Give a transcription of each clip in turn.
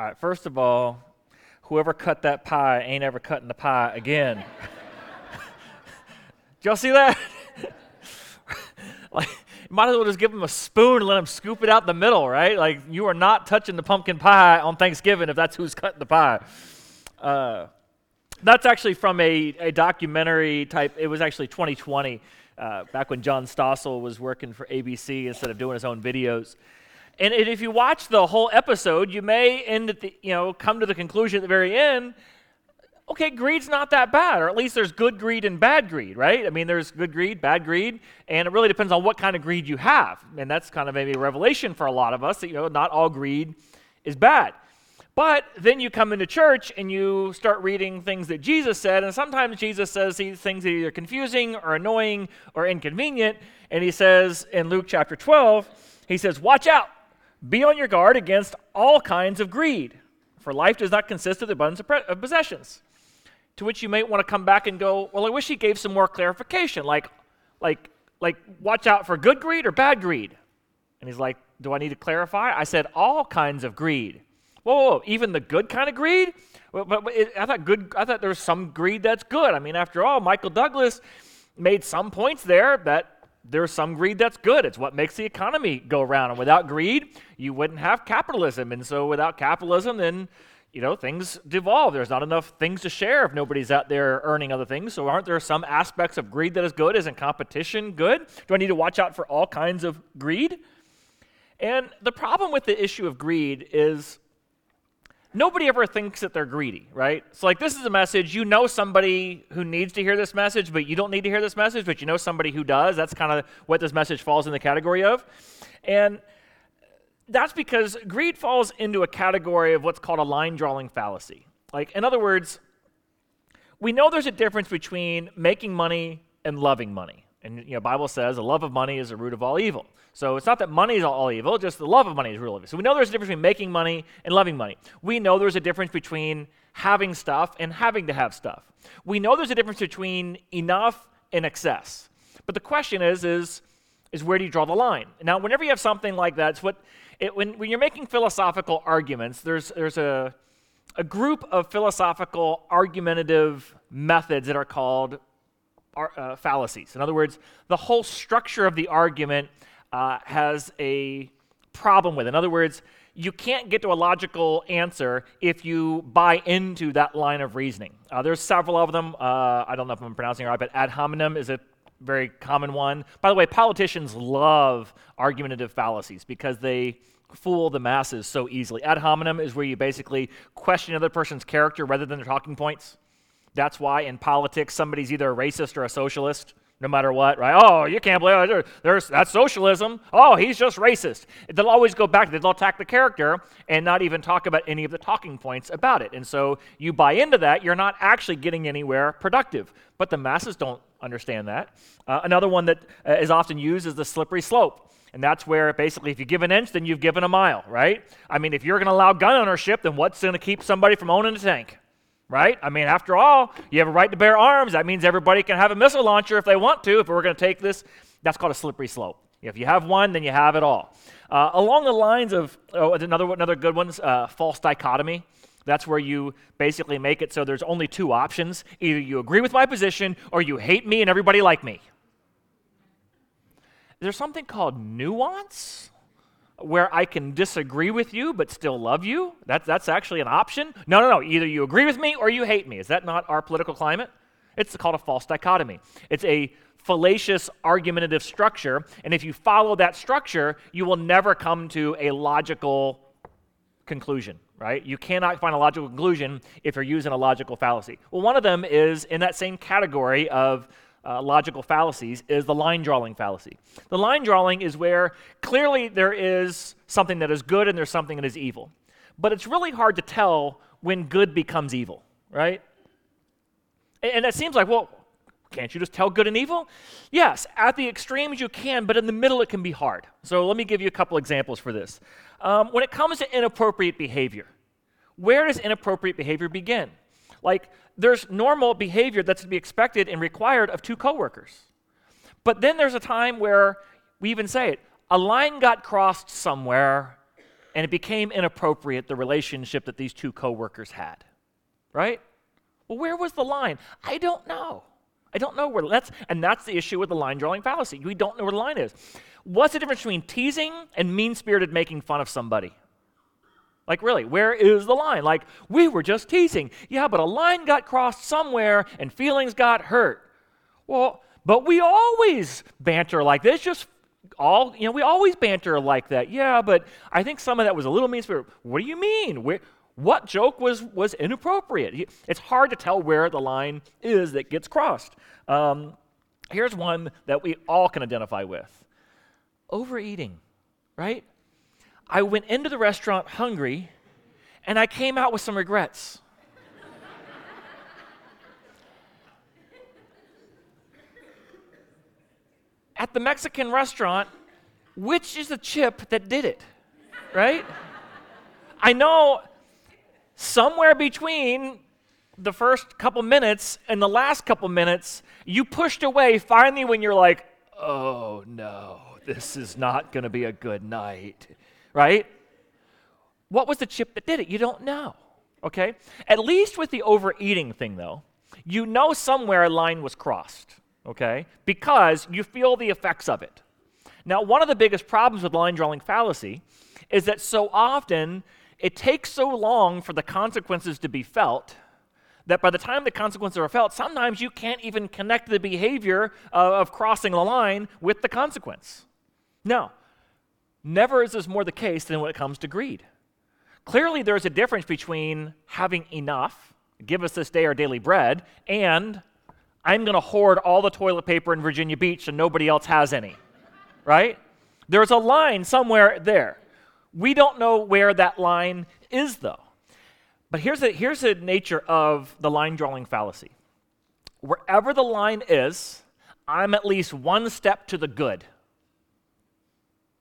All right, first of all, whoever cut that pie ain't ever cutting the pie again. Did y'all see that? like, might as well just give them a spoon and let them scoop it out the middle, right? Like, you are not touching the pumpkin pie on Thanksgiving if that's who's cutting the pie. Uh, that's actually from a, a documentary type, it was actually 2020, uh, back when John Stossel was working for ABC instead of doing his own videos. And if you watch the whole episode, you may end at the, you know, come to the conclusion at the very end okay, greed's not that bad, or at least there's good greed and bad greed, right? I mean, there's good greed, bad greed, and it really depends on what kind of greed you have. And that's kind of maybe a revelation for a lot of us that, you know, not all greed is bad. But then you come into church and you start reading things that Jesus said, and sometimes Jesus says these things that are either confusing or annoying or inconvenient. And he says in Luke chapter 12, he says, Watch out, be on your guard against all kinds of greed, for life does not consist of the abundance of possessions. To which you might want to come back and go, well, I wish he gave some more clarification, like, like, like, watch out for good greed or bad greed. And he's like, do I need to clarify? I said all kinds of greed. Whoa, whoa, whoa even the good kind of greed? But, but it, I thought good. I thought there was some greed that's good. I mean, after all, Michael Douglas made some points there that there's some greed that's good. It's what makes the economy go around. And without greed, you wouldn't have capitalism. And so without capitalism, then you know, things devolve. There's not enough things to share if nobody's out there earning other things. So, aren't there some aspects of greed that is good? Isn't competition good? Do I need to watch out for all kinds of greed? And the problem with the issue of greed is nobody ever thinks that they're greedy, right? So, like, this is a message. You know somebody who needs to hear this message, but you don't need to hear this message, but you know somebody who does. That's kind of what this message falls in the category of. And that's because greed falls into a category of what's called a line drawing fallacy. Like, in other words, we know there's a difference between making money and loving money. And you know, Bible says the love of money is the root of all evil. So it's not that money is all evil, just the love of money is real evil. So we know there's a difference between making money and loving money. We know there's a difference between having stuff and having to have stuff. We know there's a difference between enough and excess. But the question is, is, is where do you draw the line? Now, whenever you have something like that, it's what it, when, when you're making philosophical arguments, there's, there's a, a group of philosophical argumentative methods that are called uh, fallacies. In other words, the whole structure of the argument uh, has a problem with. In other words, you can't get to a logical answer if you buy into that line of reasoning. Uh, there's several of them. Uh, I don't know if I'm pronouncing it right, but ad hominem is a very common one. By the way, politicians love argumentative fallacies because they fool the masses so easily. Ad hominem is where you basically question another person's character rather than their talking points. That's why in politics somebody's either a racist or a socialist, no matter what, right? Oh, you can't believe it. There's, that's socialism. Oh, he's just racist. They'll always go back, they'll attack the character and not even talk about any of the talking points about it. And so you buy into that, you're not actually getting anywhere productive. But the masses don't understand that. Uh, another one that uh, is often used is the slippery slope. And that's where basically, if you give an inch, then you've given a mile, right? I mean, if you're going to allow gun ownership, then what's going to keep somebody from owning a tank, right? I mean, after all, you have a right to bear arms. That means everybody can have a missile launcher if they want to. If we're going to take this, that's called a slippery slope. If you have one, then you have it all. Uh, along the lines of oh, another another good one's uh, false dichotomy. That's where you basically make it so there's only two options: either you agree with my position or you hate me and everybody like me there's something called nuance where I can disagree with you but still love you. That, that's actually an option. No, no, no. Either you agree with me or you hate me. Is that not our political climate? It's called a false dichotomy. It's a fallacious argumentative structure. And if you follow that structure, you will never come to a logical conclusion, right? You cannot find a logical conclusion if you're using a logical fallacy. Well, one of them is in that same category of uh, logical fallacies is the line drawing fallacy. The line drawing is where clearly there is something that is good and there's something that is evil. But it's really hard to tell when good becomes evil, right? And, and it seems like, well, can't you just tell good and evil? Yes, at the extremes you can, but in the middle it can be hard. So let me give you a couple examples for this. Um, when it comes to inappropriate behavior, where does inappropriate behavior begin? Like, there's normal behavior that's to be expected and required of two coworkers. But then there's a time where we even say it a line got crossed somewhere, and it became inappropriate, the relationship that these two coworkers had. Right? Well, where was the line? I don't know. I don't know where that's and that's the issue with the line drawing fallacy. We don't know where the line is. What's the difference between teasing and mean-spirited making fun of somebody? Like really, where is the line? Like we were just teasing. Yeah, but a line got crossed somewhere and feelings got hurt. Well, but we always banter like this, just all, you know, we always banter like that. Yeah, but I think some of that was a little mean spirit. What do you mean? Where, what joke was, was inappropriate? It's hard to tell where the line is that gets crossed. Um, here's one that we all can identify with overeating, right? I went into the restaurant hungry and I came out with some regrets. At the Mexican restaurant, which is the chip that did it, right? I know somewhere between the first couple minutes and the last couple minutes, you pushed away finally when you're like, oh no, this is not going to be a good night, right? What was the chip that did it? You don't know, okay? At least with the overeating thing, though, you know somewhere a line was crossed, okay? Because you feel the effects of it. Now, one of the biggest problems with line drawing fallacy is that so often it takes so long for the consequences to be felt that by the time the consequences are felt, sometimes you can't even connect the behavior of crossing the line with the consequence. No, never is this more the case than when it comes to greed. Clearly, there's a difference between having enough, give us this day our daily bread, and I'm going to hoard all the toilet paper in Virginia Beach and nobody else has any, right? There's a line somewhere there. We don't know where that line is, though. But here's the, here's the nature of the line drawing fallacy wherever the line is, I'm at least one step to the good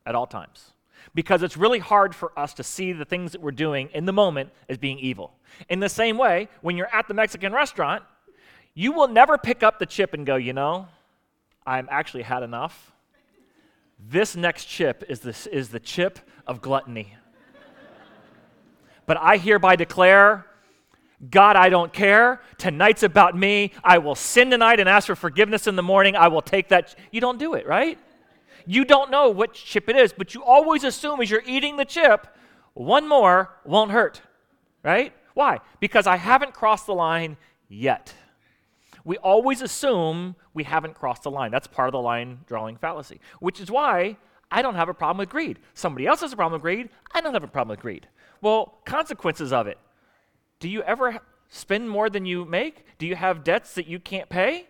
at all times. Because it's really hard for us to see the things that we're doing in the moment as being evil. In the same way, when you're at the Mexican restaurant, you will never pick up the chip and go, you know, I'm actually had enough. This next chip is, this, is the chip of gluttony. but I hereby declare God, I don't care. Tonight's about me. I will sin tonight and ask for forgiveness in the morning. I will take that. You don't do it, right? You don't know which chip it is, but you always assume as you're eating the chip, one more won't hurt, right? Why? Because I haven't crossed the line yet. We always assume we haven't crossed the line. That's part of the line drawing fallacy, which is why I don't have a problem with greed. Somebody else has a problem with greed. I don't have a problem with greed. Well, consequences of it. Do you ever spend more than you make? Do you have debts that you can't pay?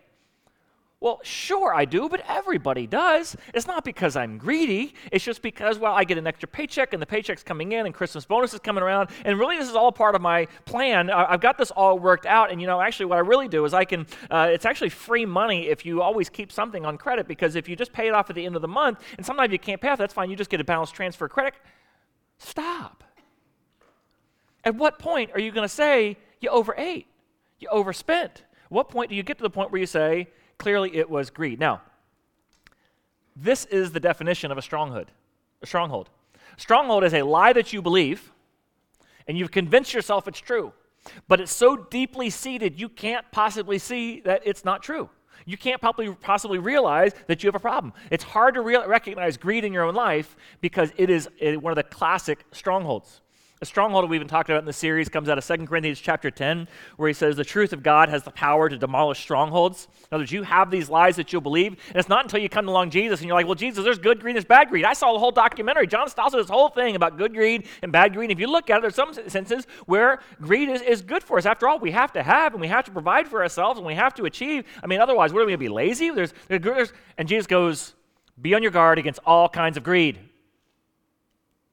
Well, sure I do, but everybody does. It's not because I'm greedy. It's just because, well, I get an extra paycheck and the paycheck's coming in and Christmas bonus is coming around. And really, this is all part of my plan. I've got this all worked out. And, you know, actually, what I really do is I can, uh, it's actually free money if you always keep something on credit because if you just pay it off at the end of the month and sometimes you can't pay off, that's fine. You just get a balance transfer credit. Stop. At what point are you going to say you overate? You overspent? what point do you get to the point where you say, Clearly, it was greed. Now, this is the definition of a stronghold. A stronghold. Stronghold is a lie that you believe, and you've convinced yourself it's true, but it's so deeply seated you can't possibly see that it's not true. You can't possibly, possibly realize that you have a problem. It's hard to re- recognize greed in your own life because it is one of the classic strongholds. A stronghold that we've been talking about in the series comes out of 2 Corinthians chapter 10, where he says the truth of God has the power to demolish strongholds. In other words, you have these lies that you'll believe, and it's not until you come along Jesus and you're like, well, Jesus, there's good greed, there's bad greed. I saw the whole documentary. John Stossel this whole thing about good greed and bad greed. If you look at it, there's some senses where greed is, is good for us. After all, we have to have and we have to provide for ourselves and we have to achieve. I mean, otherwise, what are we going to be lazy? There's, there's, and Jesus goes, be on your guard against all kinds of greed.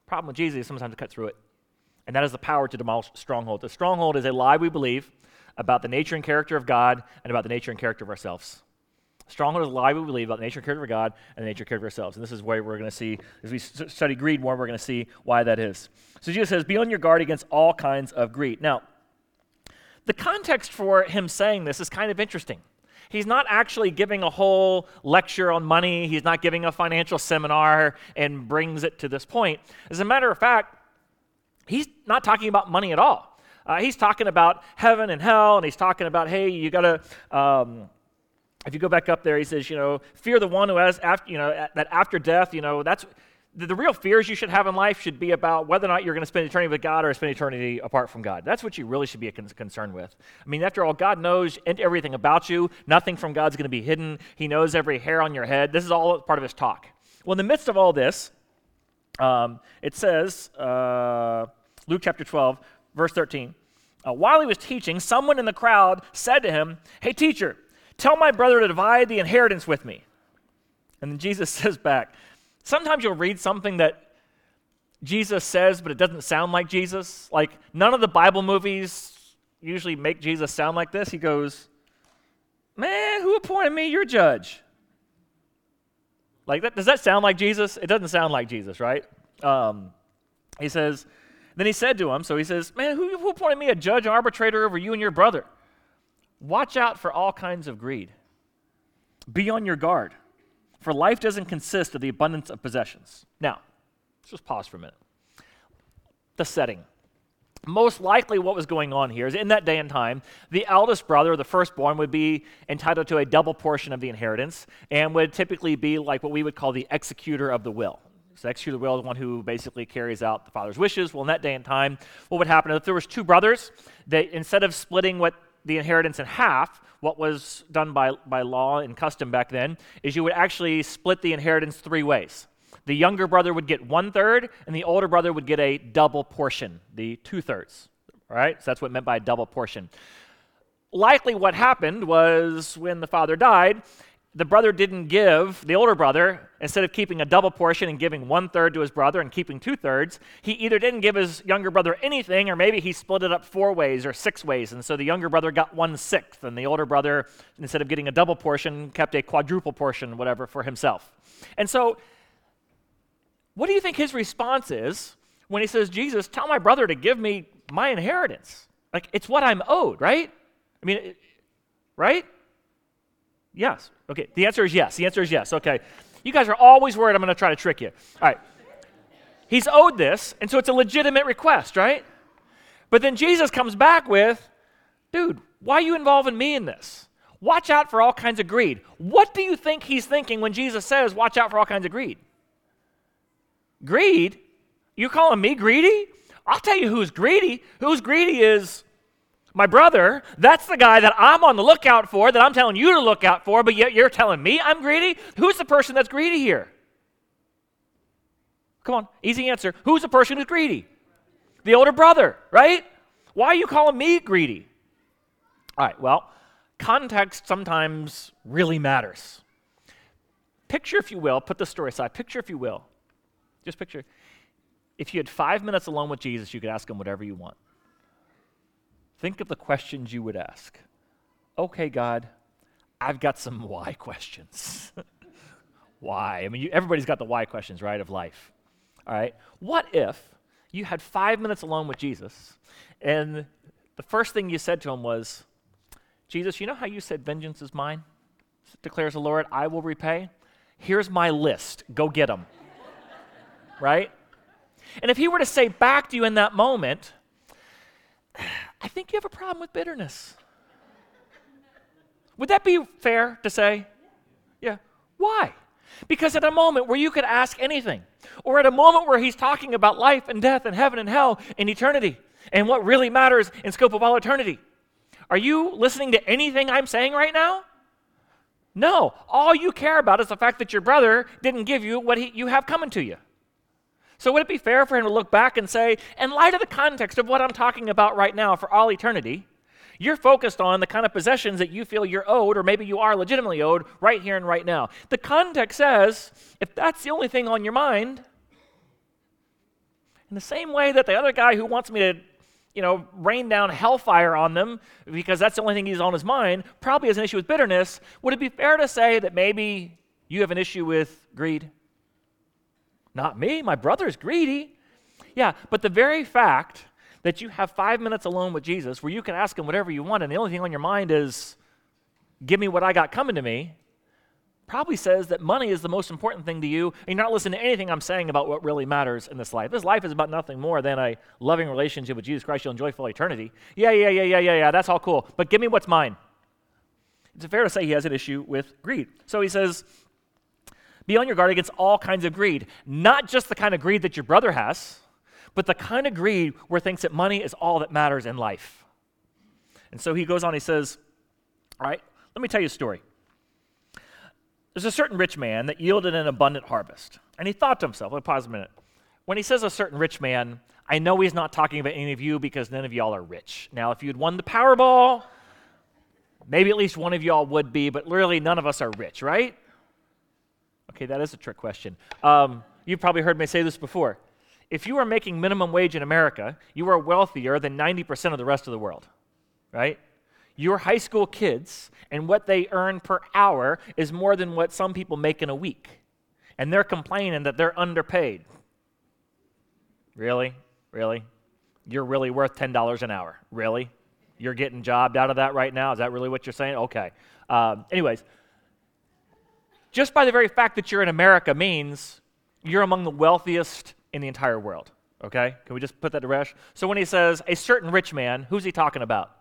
Problem with Jesus is sometimes to cut through it and that is the power to demolish strongholds. A stronghold is a lie we believe about the nature and character of God and about the nature and character of ourselves. Stronghold is a lie we believe about the nature and character of God and the nature and character of ourselves. And this is where we're going to see, as we study greed more, we're going to see why that is. So Jesus says, Be on your guard against all kinds of greed. Now, the context for him saying this is kind of interesting. He's not actually giving a whole lecture on money, he's not giving a financial seminar and brings it to this point. As a matter of fact, he's not talking about money at all. Uh, he's talking about heaven and hell, and he's talking about, hey, you got to. Um, if you go back up there, he says, you know, fear the one who has, after, you know, that after death, you know, that's the, the real fears you should have in life should be about whether or not you're going to spend eternity with God or spend eternity apart from God. That's what you really should be concerned with. I mean, after all, God knows everything about you. Nothing from God's going to be hidden. He knows every hair on your head. This is all part of his talk. Well, in the midst of all this, um, it says, uh, Luke chapter 12, verse 13. Uh, while he was teaching, someone in the crowd said to him, Hey, teacher, tell my brother to divide the inheritance with me. And then Jesus says back, Sometimes you'll read something that Jesus says, but it doesn't sound like Jesus. Like, none of the Bible movies usually make Jesus sound like this. He goes, Man, who appointed me your judge? Like, that, does that sound like Jesus? It doesn't sound like Jesus, right? Um, he says, then he said to him, so he says, Man, who, who appointed me a judge and arbitrator over you and your brother? Watch out for all kinds of greed. Be on your guard, for life doesn't consist of the abundance of possessions. Now, let's just pause for a minute. The setting. Most likely, what was going on here is in that day and time, the eldest brother, the firstborn, would be entitled to a double portion of the inheritance and would typically be like what we would call the executor of the will. So the of the will is one who basically carries out the father's wishes. Well, in that day and time, what would happen if there was two brothers? They instead of splitting what the inheritance in half, what was done by, by law and custom back then, is you would actually split the inheritance three ways. The younger brother would get one third, and the older brother would get a double portion, the two thirds. Right? So that's what meant by a double portion. Likely, what happened was when the father died, the brother didn't give, the older brother, instead of keeping a double portion and giving one third to his brother and keeping two thirds, he either didn't give his younger brother anything or maybe he split it up four ways or six ways. And so the younger brother got one sixth, and the older brother, instead of getting a double portion, kept a quadruple portion, whatever, for himself. And so, what do you think his response is when he says, Jesus, tell my brother to give me my inheritance? Like, it's what I'm owed, right? I mean, right? Yes. Okay. The answer is yes. The answer is yes. Okay. You guys are always worried I'm going to try to trick you. All right. He's owed this, and so it's a legitimate request, right? But then Jesus comes back with, dude, why are you involving me in this? Watch out for all kinds of greed. What do you think he's thinking when Jesus says, watch out for all kinds of greed? Greed? You calling me greedy? I'll tell you who's greedy. Who's greedy is my brother, that's the guy that I'm on the lookout for, that I'm telling you to look out for, but yet you're telling me I'm greedy? Who's the person that's greedy here? Come on, easy answer. Who's the person who's greedy? The older brother, right? Why are you calling me greedy? All right, well, context sometimes really matters. Picture, if you will, put the story aside, picture, if you will, just picture, if you had five minutes alone with Jesus, you could ask him whatever you want. Think of the questions you would ask. Okay, God, I've got some why questions. why? I mean, you, everybody's got the why questions, right, of life. All right. What if you had five minutes alone with Jesus and the first thing you said to him was, Jesus, you know how you said, Vengeance is mine? Declares the Lord, I will repay. Here's my list. Go get them. right? And if he were to say back to you in that moment, I think you have a problem with bitterness. Would that be fair to say? Yeah. Why? Because at a moment where you could ask anything, or at a moment where he's talking about life and death and heaven and hell and eternity and what really matters in scope of all eternity, are you listening to anything I'm saying right now? No. All you care about is the fact that your brother didn't give you what he, you have coming to you. So, would it be fair for him to look back and say, in light of the context of what I'm talking about right now for all eternity, you're focused on the kind of possessions that you feel you're owed, or maybe you are legitimately owed right here and right now. The context says, if that's the only thing on your mind, in the same way that the other guy who wants me to, you know, rain down hellfire on them because that's the only thing he's on his mind, probably has an issue with bitterness, would it be fair to say that maybe you have an issue with greed? Not me, my brother's greedy. Yeah, but the very fact that you have five minutes alone with Jesus where you can ask him whatever you want, and the only thing on your mind is, give me what I got coming to me, probably says that money is the most important thing to you, and you're not listening to anything I'm saying about what really matters in this life. This life is about nothing more than a loving relationship with Jesus Christ. You'll enjoy full eternity. Yeah, yeah, yeah, yeah, yeah, yeah. That's all cool. But give me what's mine. It's fair to say he has an issue with greed. So he says, be on your guard against all kinds of greed, not just the kind of greed that your brother has, but the kind of greed where thinks that money is all that matters in life. And so he goes on, he says, All right, let me tell you a story. There's a certain rich man that yielded an abundant harvest. And he thought to himself, me pause a minute. When he says a certain rich man, I know he's not talking about any of you because none of y'all are rich. Now, if you'd won the Powerball, maybe at least one of y'all would be, but literally none of us are rich, right? Okay, that is a trick question. Um, you've probably heard me say this before. If you are making minimum wage in America, you are wealthier than 90% of the rest of the world, right? your high school kids and what they earn per hour is more than what some people make in a week. And they're complaining that they're underpaid. Really? Really? You're really worth $10 an hour. Really? You're getting jobbed out of that right now? Is that really what you're saying? Okay. Um, anyways, just by the very fact that you're in America means you're among the wealthiest in the entire world. Okay? Can we just put that to rest? So when he says a certain rich man, who's he talking about?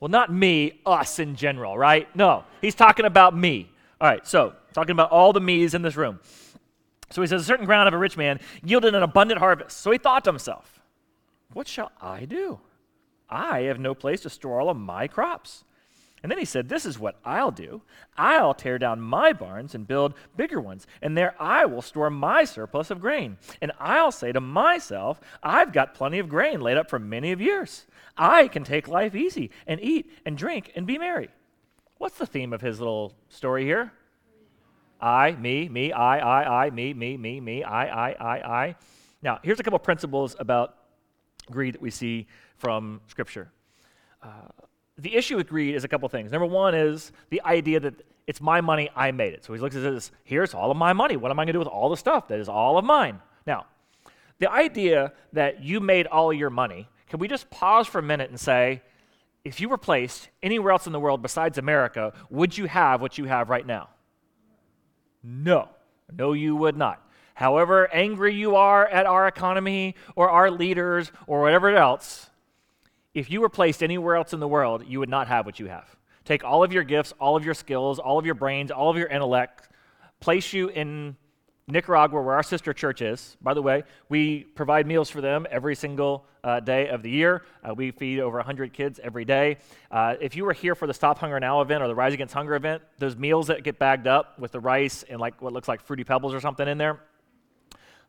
Well, not me, us in general, right? No, he's talking about me. All right, so talking about all the me's in this room. So he says, A certain ground of a rich man yielded an abundant harvest. So he thought to himself, What shall I do? I have no place to store all of my crops. And then he said, This is what I'll do. I'll tear down my barns and build bigger ones, and there I will store my surplus of grain. And I'll say to myself, I've got plenty of grain laid up for many of years. I can take life easy and eat and drink and be merry. What's the theme of his little story here? I, me, me, I, I, I, me, me, me, me, I, I, I, I. Now, here's a couple principles about greed that we see from Scripture. Uh, the issue with greed is a couple things. Number one is the idea that it's my money, I made it. So he looks at this here's all of my money. What am I going to do with all the stuff that is all of mine? Now, the idea that you made all your money can we just pause for a minute and say, if you were placed anywhere else in the world besides America, would you have what you have right now? No. No, you would not. However angry you are at our economy or our leaders or whatever else, if you were placed anywhere else in the world, you would not have what you have. Take all of your gifts, all of your skills, all of your brains, all of your intellect, place you in Nicaragua, where our sister church is, by the way, we provide meals for them every single uh, day of the year. Uh, we feed over 100 kids every day. Uh, if you were here for the Stop Hunger Now event or the Rise Against Hunger event, those meals that get bagged up with the rice and like what looks like Fruity Pebbles or something in there,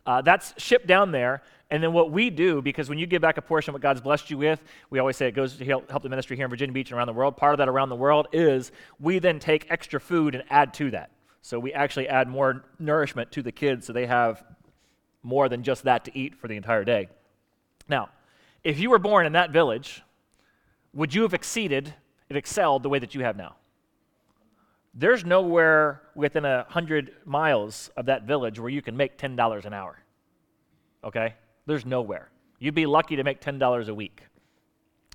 uh, that's shipped down there. And then what we do, because when you give back a portion of what God's blessed you with, we always say it goes to help, help the ministry here in Virginia Beach and around the world. Part of that around the world is we then take extra food and add to that. So we actually add more nourishment to the kids so they have more than just that to eat for the entire day. Now, if you were born in that village, would you have exceeded and excelled the way that you have now? There's nowhere within a hundred miles of that village where you can make $10 an hour. Okay? There's nowhere. You'd be lucky to make $10 a week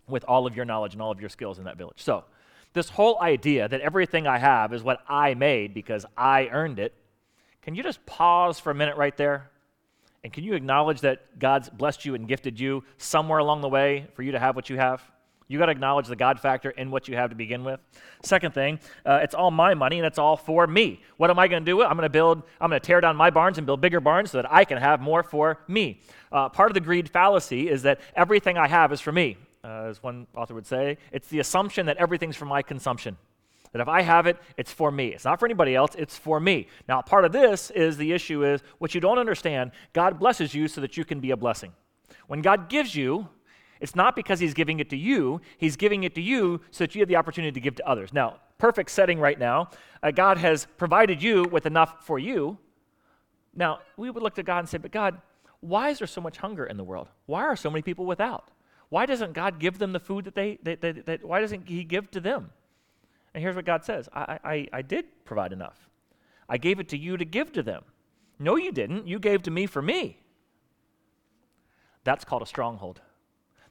with all of your knowledge and all of your skills in that village. So, this whole idea that everything I have is what I made because I earned it, can you just pause for a minute right there? And can you acknowledge that God's blessed you and gifted you somewhere along the way for you to have what you have? You got to acknowledge the God factor in what you have to begin with. Second thing, uh, it's all my money and it's all for me. What am I going to do? I'm going to build, I'm going to tear down my barns and build bigger barns so that I can have more for me. Uh, part of the greed fallacy is that everything I have is for me uh, as one author would say. It's the assumption that everything's for my consumption. That if I have it, it's for me. It's not for anybody else, it's for me. Now, part of this is the issue is what you don't understand, God blesses you so that you can be a blessing. When God gives you, it's not because he's giving it to you, he's giving it to you so that you have the opportunity to give to others. Now, perfect setting right now, uh, God has provided you with enough for you. Now, we would look to God and say, but God, why is there so much hunger in the world? Why are so many people without? Why doesn't God give them the food that they, that, that, that why doesn't He give to them? And here's what God says I, I, I did provide enough. I gave it to you to give to them. No, you didn't. You gave to me for me. That's called a stronghold.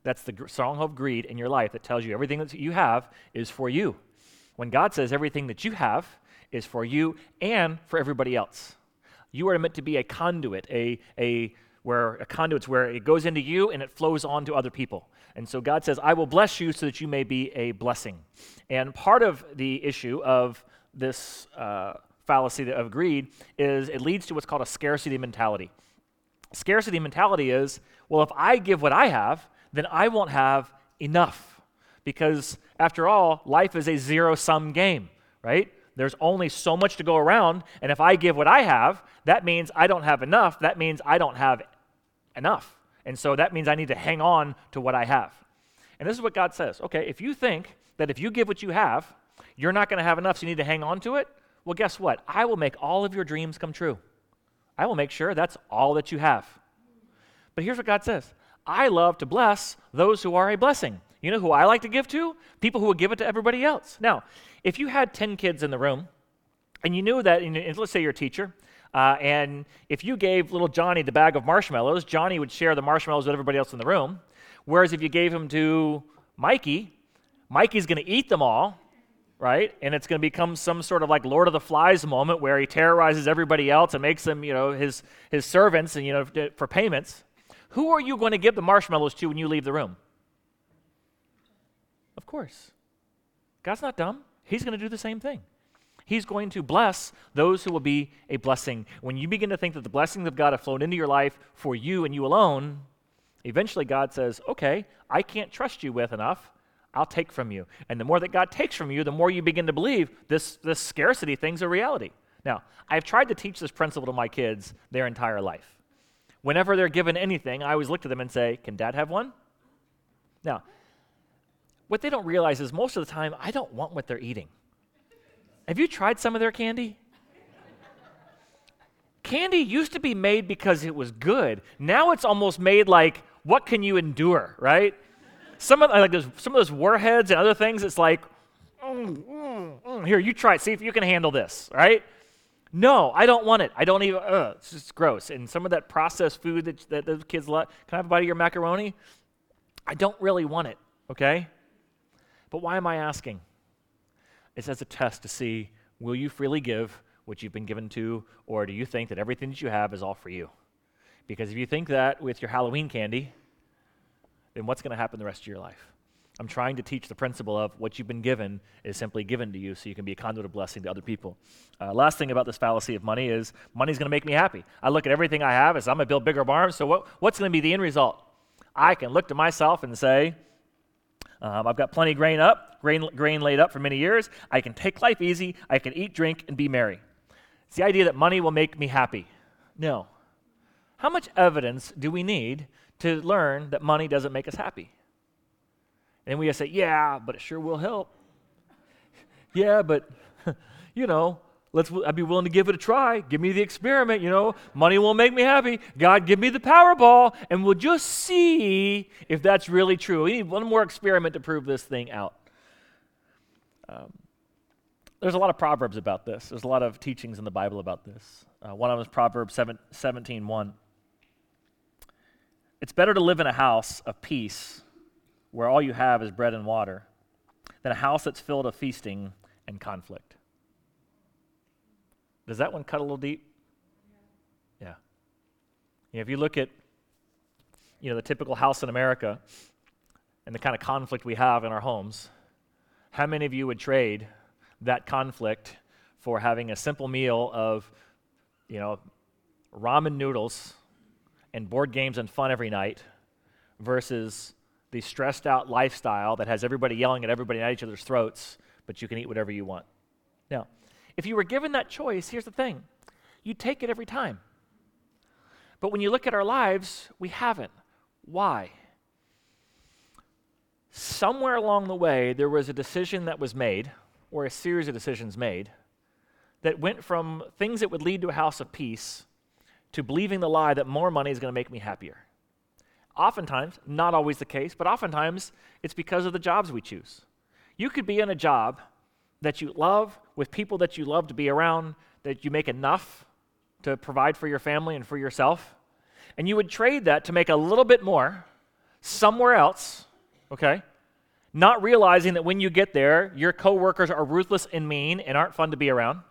That's the stronghold of greed in your life that tells you everything that you have is for you. when God says everything that you have is for you and for everybody else. You are meant to be a conduit, a, a where a conduit's where it goes into you and it flows on to other people. And so God says, I will bless you so that you may be a blessing. And part of the issue of this uh, fallacy of greed is it leads to what's called a scarcity mentality. Scarcity mentality is, well, if I give what I have, then I won't have enough. Because after all, life is a zero sum game, right? There's only so much to go around, and if I give what I have, that means I don't have enough. That means I don't have enough. And so that means I need to hang on to what I have. And this is what God says okay, if you think that if you give what you have, you're not going to have enough, so you need to hang on to it, well, guess what? I will make all of your dreams come true. I will make sure that's all that you have. But here's what God says I love to bless those who are a blessing. You know who I like to give to? People who will give it to everybody else. Now, if you had 10 kids in the room, and you knew that, let's say you're a teacher, uh, and if you gave little Johnny the bag of marshmallows, Johnny would share the marshmallows with everybody else in the room. Whereas if you gave him to Mikey, Mikey's going to eat them all, right? And it's going to become some sort of like Lord of the Flies moment where he terrorizes everybody else and makes them, you know, his, his servants and, you know, for payments. Who are you going to give the marshmallows to when you leave the room? Of course. God's not dumb. He's going to do the same thing. He's going to bless those who will be a blessing. When you begin to think that the blessings of God have flowed into your life for you and you alone, eventually God says, okay, I can't trust you with enough. I'll take from you. And the more that God takes from you, the more you begin to believe this, this scarcity thing's a reality. Now, I've tried to teach this principle to my kids their entire life. Whenever they're given anything, I always look to them and say, Can dad have one? Now, what they don't realize is most of the time, I don't want what they're eating. Have you tried some of their candy? candy used to be made because it was good. Now it's almost made like, what can you endure, right? Some of like those, some of those warheads and other things, it's like, mm, mm, mm. here, you try it, see if you can handle this, right? No, I don't want it. I don't even, ugh, it's just gross. And some of that processed food that, that those kids love, can I have a bite of your macaroni? I don't really want it, okay? But why am I asking? It's as a test to see will you freely give what you've been given to, or do you think that everything that you have is all for you? Because if you think that with your Halloween candy, then what's going to happen the rest of your life? I'm trying to teach the principle of what you've been given is simply given to you so you can be a conduit of blessing to other people. Uh, last thing about this fallacy of money is money's going to make me happy. I look at everything I have as I'm going to build bigger barns, so what, what's going to be the end result? I can look to myself and say, um, I've got plenty of grain up, grain, grain laid up for many years. I can take life easy. I can eat, drink, and be merry. It's the idea that money will make me happy. No. How much evidence do we need to learn that money doesn't make us happy? And we just say, yeah, but it sure will help. yeah, but, you know, let's I'd be willing to give it a try. Give me the experiment, you know. Money won't make me happy. God, give me the Powerball, and we'll just see if that's really true. We need one more experiment to prove this thing out. Um, there's a lot of proverbs about this. There's a lot of teachings in the Bible about this. Uh, one of them is Proverbs 7, 17, 1. It's better to live in a house of peace where all you have is bread and water than a house that's filled of feasting and conflict. Does that one cut a little deep? Yeah. yeah. if you look at you know the typical house in America and the kind of conflict we have in our homes, how many of you would trade that conflict for having a simple meal of you know ramen noodles and board games and fun every night versus the stressed out lifestyle that has everybody yelling at everybody at each other's throats, but you can eat whatever you want. Now, if you were given that choice, here's the thing you take it every time. But when you look at our lives, we haven't. Why? Somewhere along the way, there was a decision that was made, or a series of decisions made, that went from things that would lead to a house of peace to believing the lie that more money is going to make me happier. Oftentimes, not always the case, but oftentimes it's because of the jobs we choose. You could be in a job that you love, with people that you love to be around, that you make enough to provide for your family and for yourself, and you would trade that to make a little bit more somewhere else, okay? not realizing that when you get there, your coworkers are ruthless and mean and aren't fun to be around,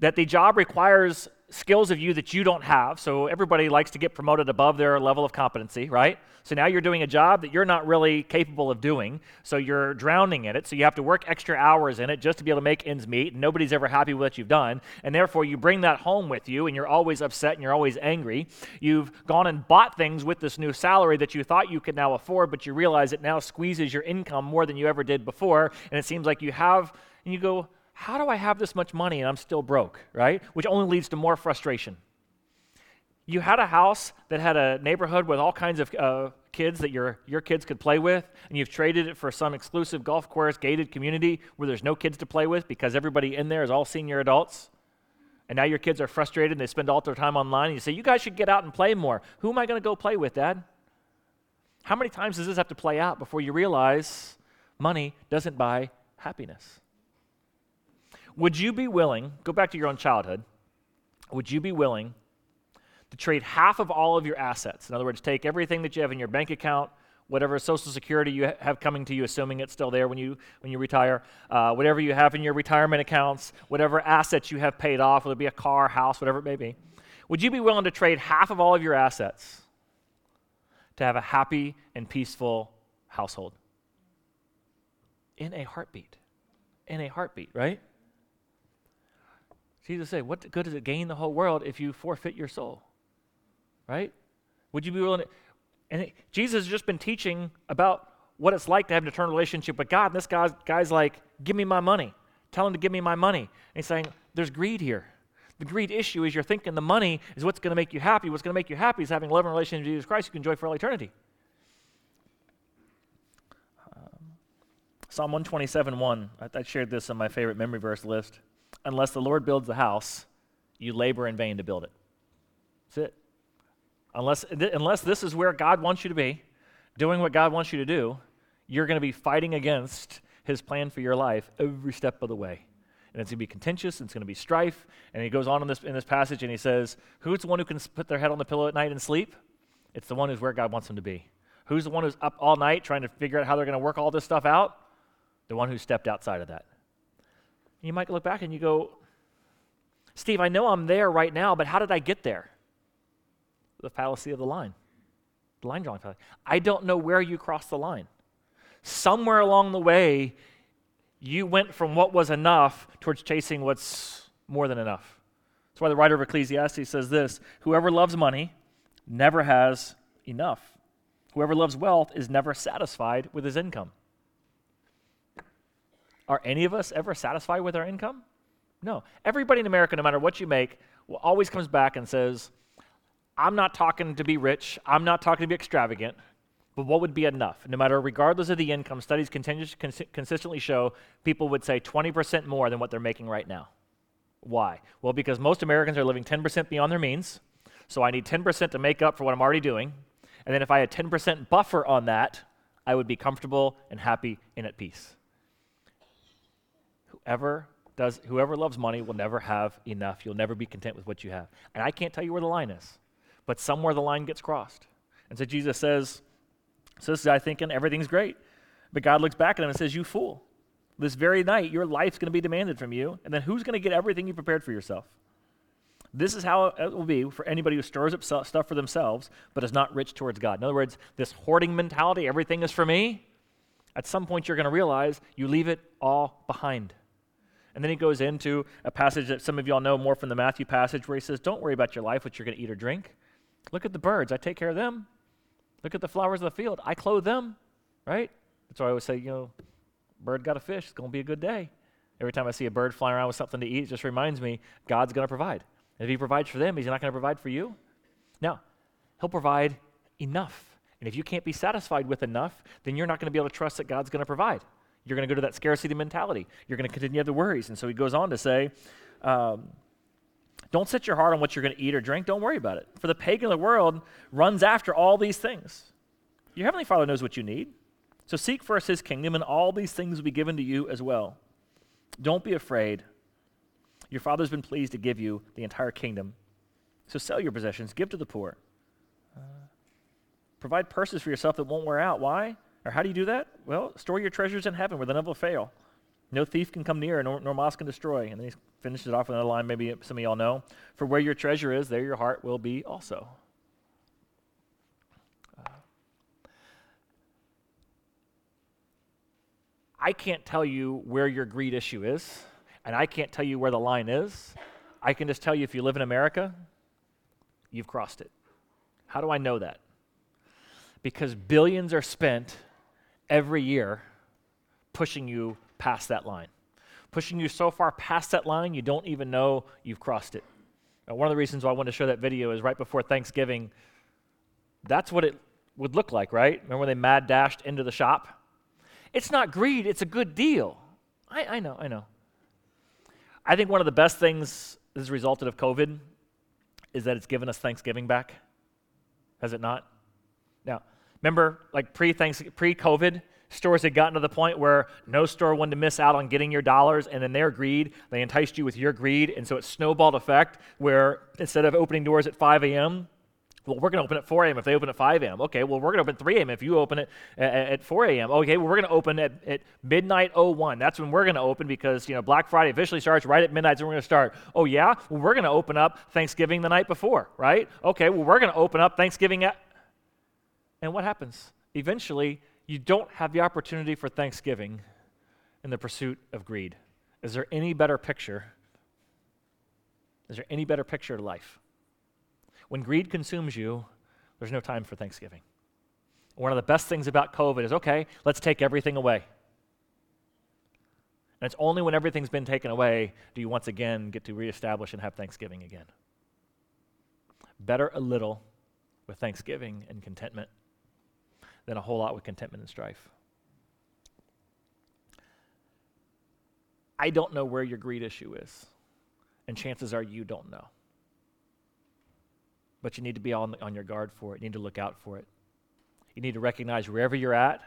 that the job requires skills of you that you don't have. So everybody likes to get promoted above their level of competency, right? So now you're doing a job that you're not really capable of doing. So you're drowning in it. So you have to work extra hours in it just to be able to make ends meet. And nobody's ever happy with what you've done. And therefore, you bring that home with you and you're always upset and you're always angry. You've gone and bought things with this new salary that you thought you could now afford, but you realize it now squeezes your income more than you ever did before. And it seems like you have, and you go, how do I have this much money and I'm still broke, right? Which only leads to more frustration. You had a house that had a neighborhood with all kinds of uh, kids that your, your kids could play with, and you've traded it for some exclusive golf course gated community where there's no kids to play with because everybody in there is all senior adults. And now your kids are frustrated and they spend all their time online. And you say, You guys should get out and play more. Who am I going to go play with, Dad? How many times does this have to play out before you realize money doesn't buy happiness? Would you be willing, go back to your own childhood, would you be willing to trade half of all of your assets? In other words, take everything that you have in your bank account, whatever Social Security you have coming to you, assuming it's still there when you, when you retire, uh, whatever you have in your retirement accounts, whatever assets you have paid off, whether it be a car, house, whatever it may be. Would you be willing to trade half of all of your assets to have a happy and peaceful household? In a heartbeat. In a heartbeat, right? Jesus said, What good does it gain the whole world if you forfeit your soul? Right? Would you be willing to? And it, Jesus has just been teaching about what it's like to have an eternal relationship with God. And this guy's, guy's like, Give me my money. Tell him to give me my money. And he's saying, There's greed here. The greed issue is you're thinking the money is what's going to make you happy. What's going to make you happy is having a loving relationship with Jesus Christ you can enjoy for all eternity. Um, Psalm 127 1. I, I shared this on my favorite memory verse list unless the Lord builds the house, you labor in vain to build it. That's it. Unless, unless this is where God wants you to be, doing what God wants you to do, you're going to be fighting against his plan for your life every step of the way. And it's going to be contentious, and it's going to be strife. And he goes on in this, in this passage and he says, Who's the one who can put their head on the pillow at night and sleep? It's the one who's where God wants them to be. Who's the one who's up all night trying to figure out how they're going to work all this stuff out? The one who stepped outside of that. You might look back and you go, Steve, I know I'm there right now, but how did I get there? The fallacy of the line. The line drawing fallacy. I don't know where you crossed the line. Somewhere along the way, you went from what was enough towards chasing what's more than enough. That's why the writer of Ecclesiastes says this Whoever loves money never has enough. Whoever loves wealth is never satisfied with his income. Are any of us ever satisfied with our income? No. Everybody in America, no matter what you make, always comes back and says, I'm not talking to be rich, I'm not talking to be extravagant, but what would be enough? No matter, regardless of the income, studies continue, cons- consistently show people would say 20% more than what they're making right now. Why? Well, because most Americans are living 10% beyond their means, so I need 10% to make up for what I'm already doing. And then if I had 10% buffer on that, I would be comfortable and happy and at peace. Whoever does whoever loves money will never have enough. You'll never be content with what you have. And I can't tell you where the line is, but somewhere the line gets crossed. And so Jesus says, so this guy thinking everything's great. But God looks back at him and says, You fool. This very night, your life's going to be demanded from you. And then who's going to get everything you prepared for yourself? This is how it will be for anybody who stores up stuff for themselves, but is not rich towards God. In other words, this hoarding mentality, everything is for me, at some point you're going to realize you leave it all behind. And then he goes into a passage that some of y'all know more from the Matthew passage where he says, Don't worry about your life, what you're going to eat or drink. Look at the birds. I take care of them. Look at the flowers of the field. I clothe them, right? That's why I always say, you know, bird got a fish. It's going to be a good day. Every time I see a bird flying around with something to eat, it just reminds me God's going to provide. And if he provides for them, he's not going to provide for you. Now, he'll provide enough. And if you can't be satisfied with enough, then you're not going to be able to trust that God's going to provide. You're going to go to that scarcity mentality. You're going to continue to have the worries. And so he goes on to say, um, don't set your heart on what you're going to eat or drink. Don't worry about it. For the pagan of the world runs after all these things. Your heavenly Father knows what you need. So seek first his kingdom, and all these things will be given to you as well. Don't be afraid. Your Father's been pleased to give you the entire kingdom. So sell your possessions, give to the poor. Uh, provide purses for yourself that won't wear out. Why? Or how do you do that? Well, store your treasures in heaven where they never fail. No thief can come near, nor, nor moth can destroy. And then he finishes it off with another line maybe some of y'all know. For where your treasure is, there your heart will be also. Uh, I can't tell you where your greed issue is, and I can't tell you where the line is. I can just tell you if you live in America, you've crossed it. How do I know that? Because billions are spent every year pushing you past that line, pushing you so far past that line you don't even know you've crossed it. Now, one of the reasons why I wanted to show that video is right before Thanksgiving. That's what it would look like, right? Remember when they mad dashed into the shop? It's not greed, it's a good deal. I, I know, I know. I think one of the best things that has resulted of COVID is that it's given us Thanksgiving back. Has it not? Now, remember, like pre COVID, stores had gotten to the point where no store wanted to miss out on getting your dollars, and then their greed, they enticed you with your greed, and so it snowballed effect where instead of opening doors at 5 a.m., well, we're going to open at 4 a.m. if they open at 5 a.m. Okay, well, we're going to open at 3 a.m. if you open it at, at 4 a.m. Okay, well, we're going to open at, at midnight 01. That's when we're going to open because, you know, Black Friday officially starts right at midnight, so we're going to start. Oh, yeah? Well, we're going to open up Thanksgiving the night before, right? Okay, well, we're going to open up Thanksgiving at. And what happens? Eventually, you don't have the opportunity for Thanksgiving in the pursuit of greed. Is there any better picture? Is there any better picture of life? When greed consumes you, there's no time for Thanksgiving. One of the best things about COVID is okay, let's take everything away. And it's only when everything's been taken away do you once again get to reestablish and have Thanksgiving again. Better a little with thanksgiving and contentment than a whole lot with contentment and strife. I don't know where your greed issue is, and chances are you don't know but you need to be on, on your guard for it. You need to look out for it. You need to recognize wherever you're at,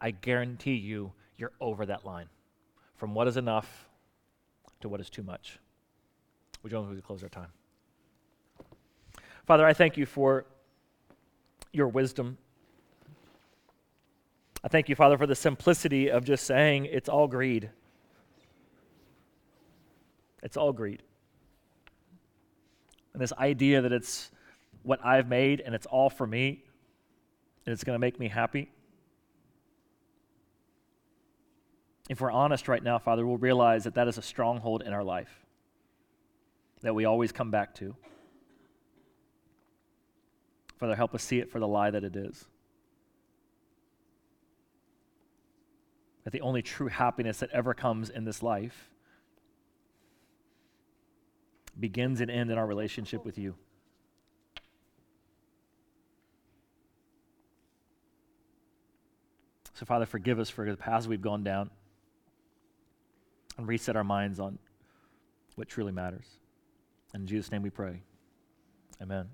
I guarantee you, you're over that line from what is enough to what is too much. Would you want close our time? Father, I thank you for your wisdom. I thank you, Father, for the simplicity of just saying it's all greed. It's all greed. And this idea that it's what I've made and it's all for me and it's going to make me happy. If we're honest right now, Father, we'll realize that that is a stronghold in our life that we always come back to. Father, help us see it for the lie that it is. That the only true happiness that ever comes in this life begins and ends in our relationship with you. So, Father, forgive us for the paths we've gone down and reset our minds on what truly matters. In Jesus' name we pray. Amen.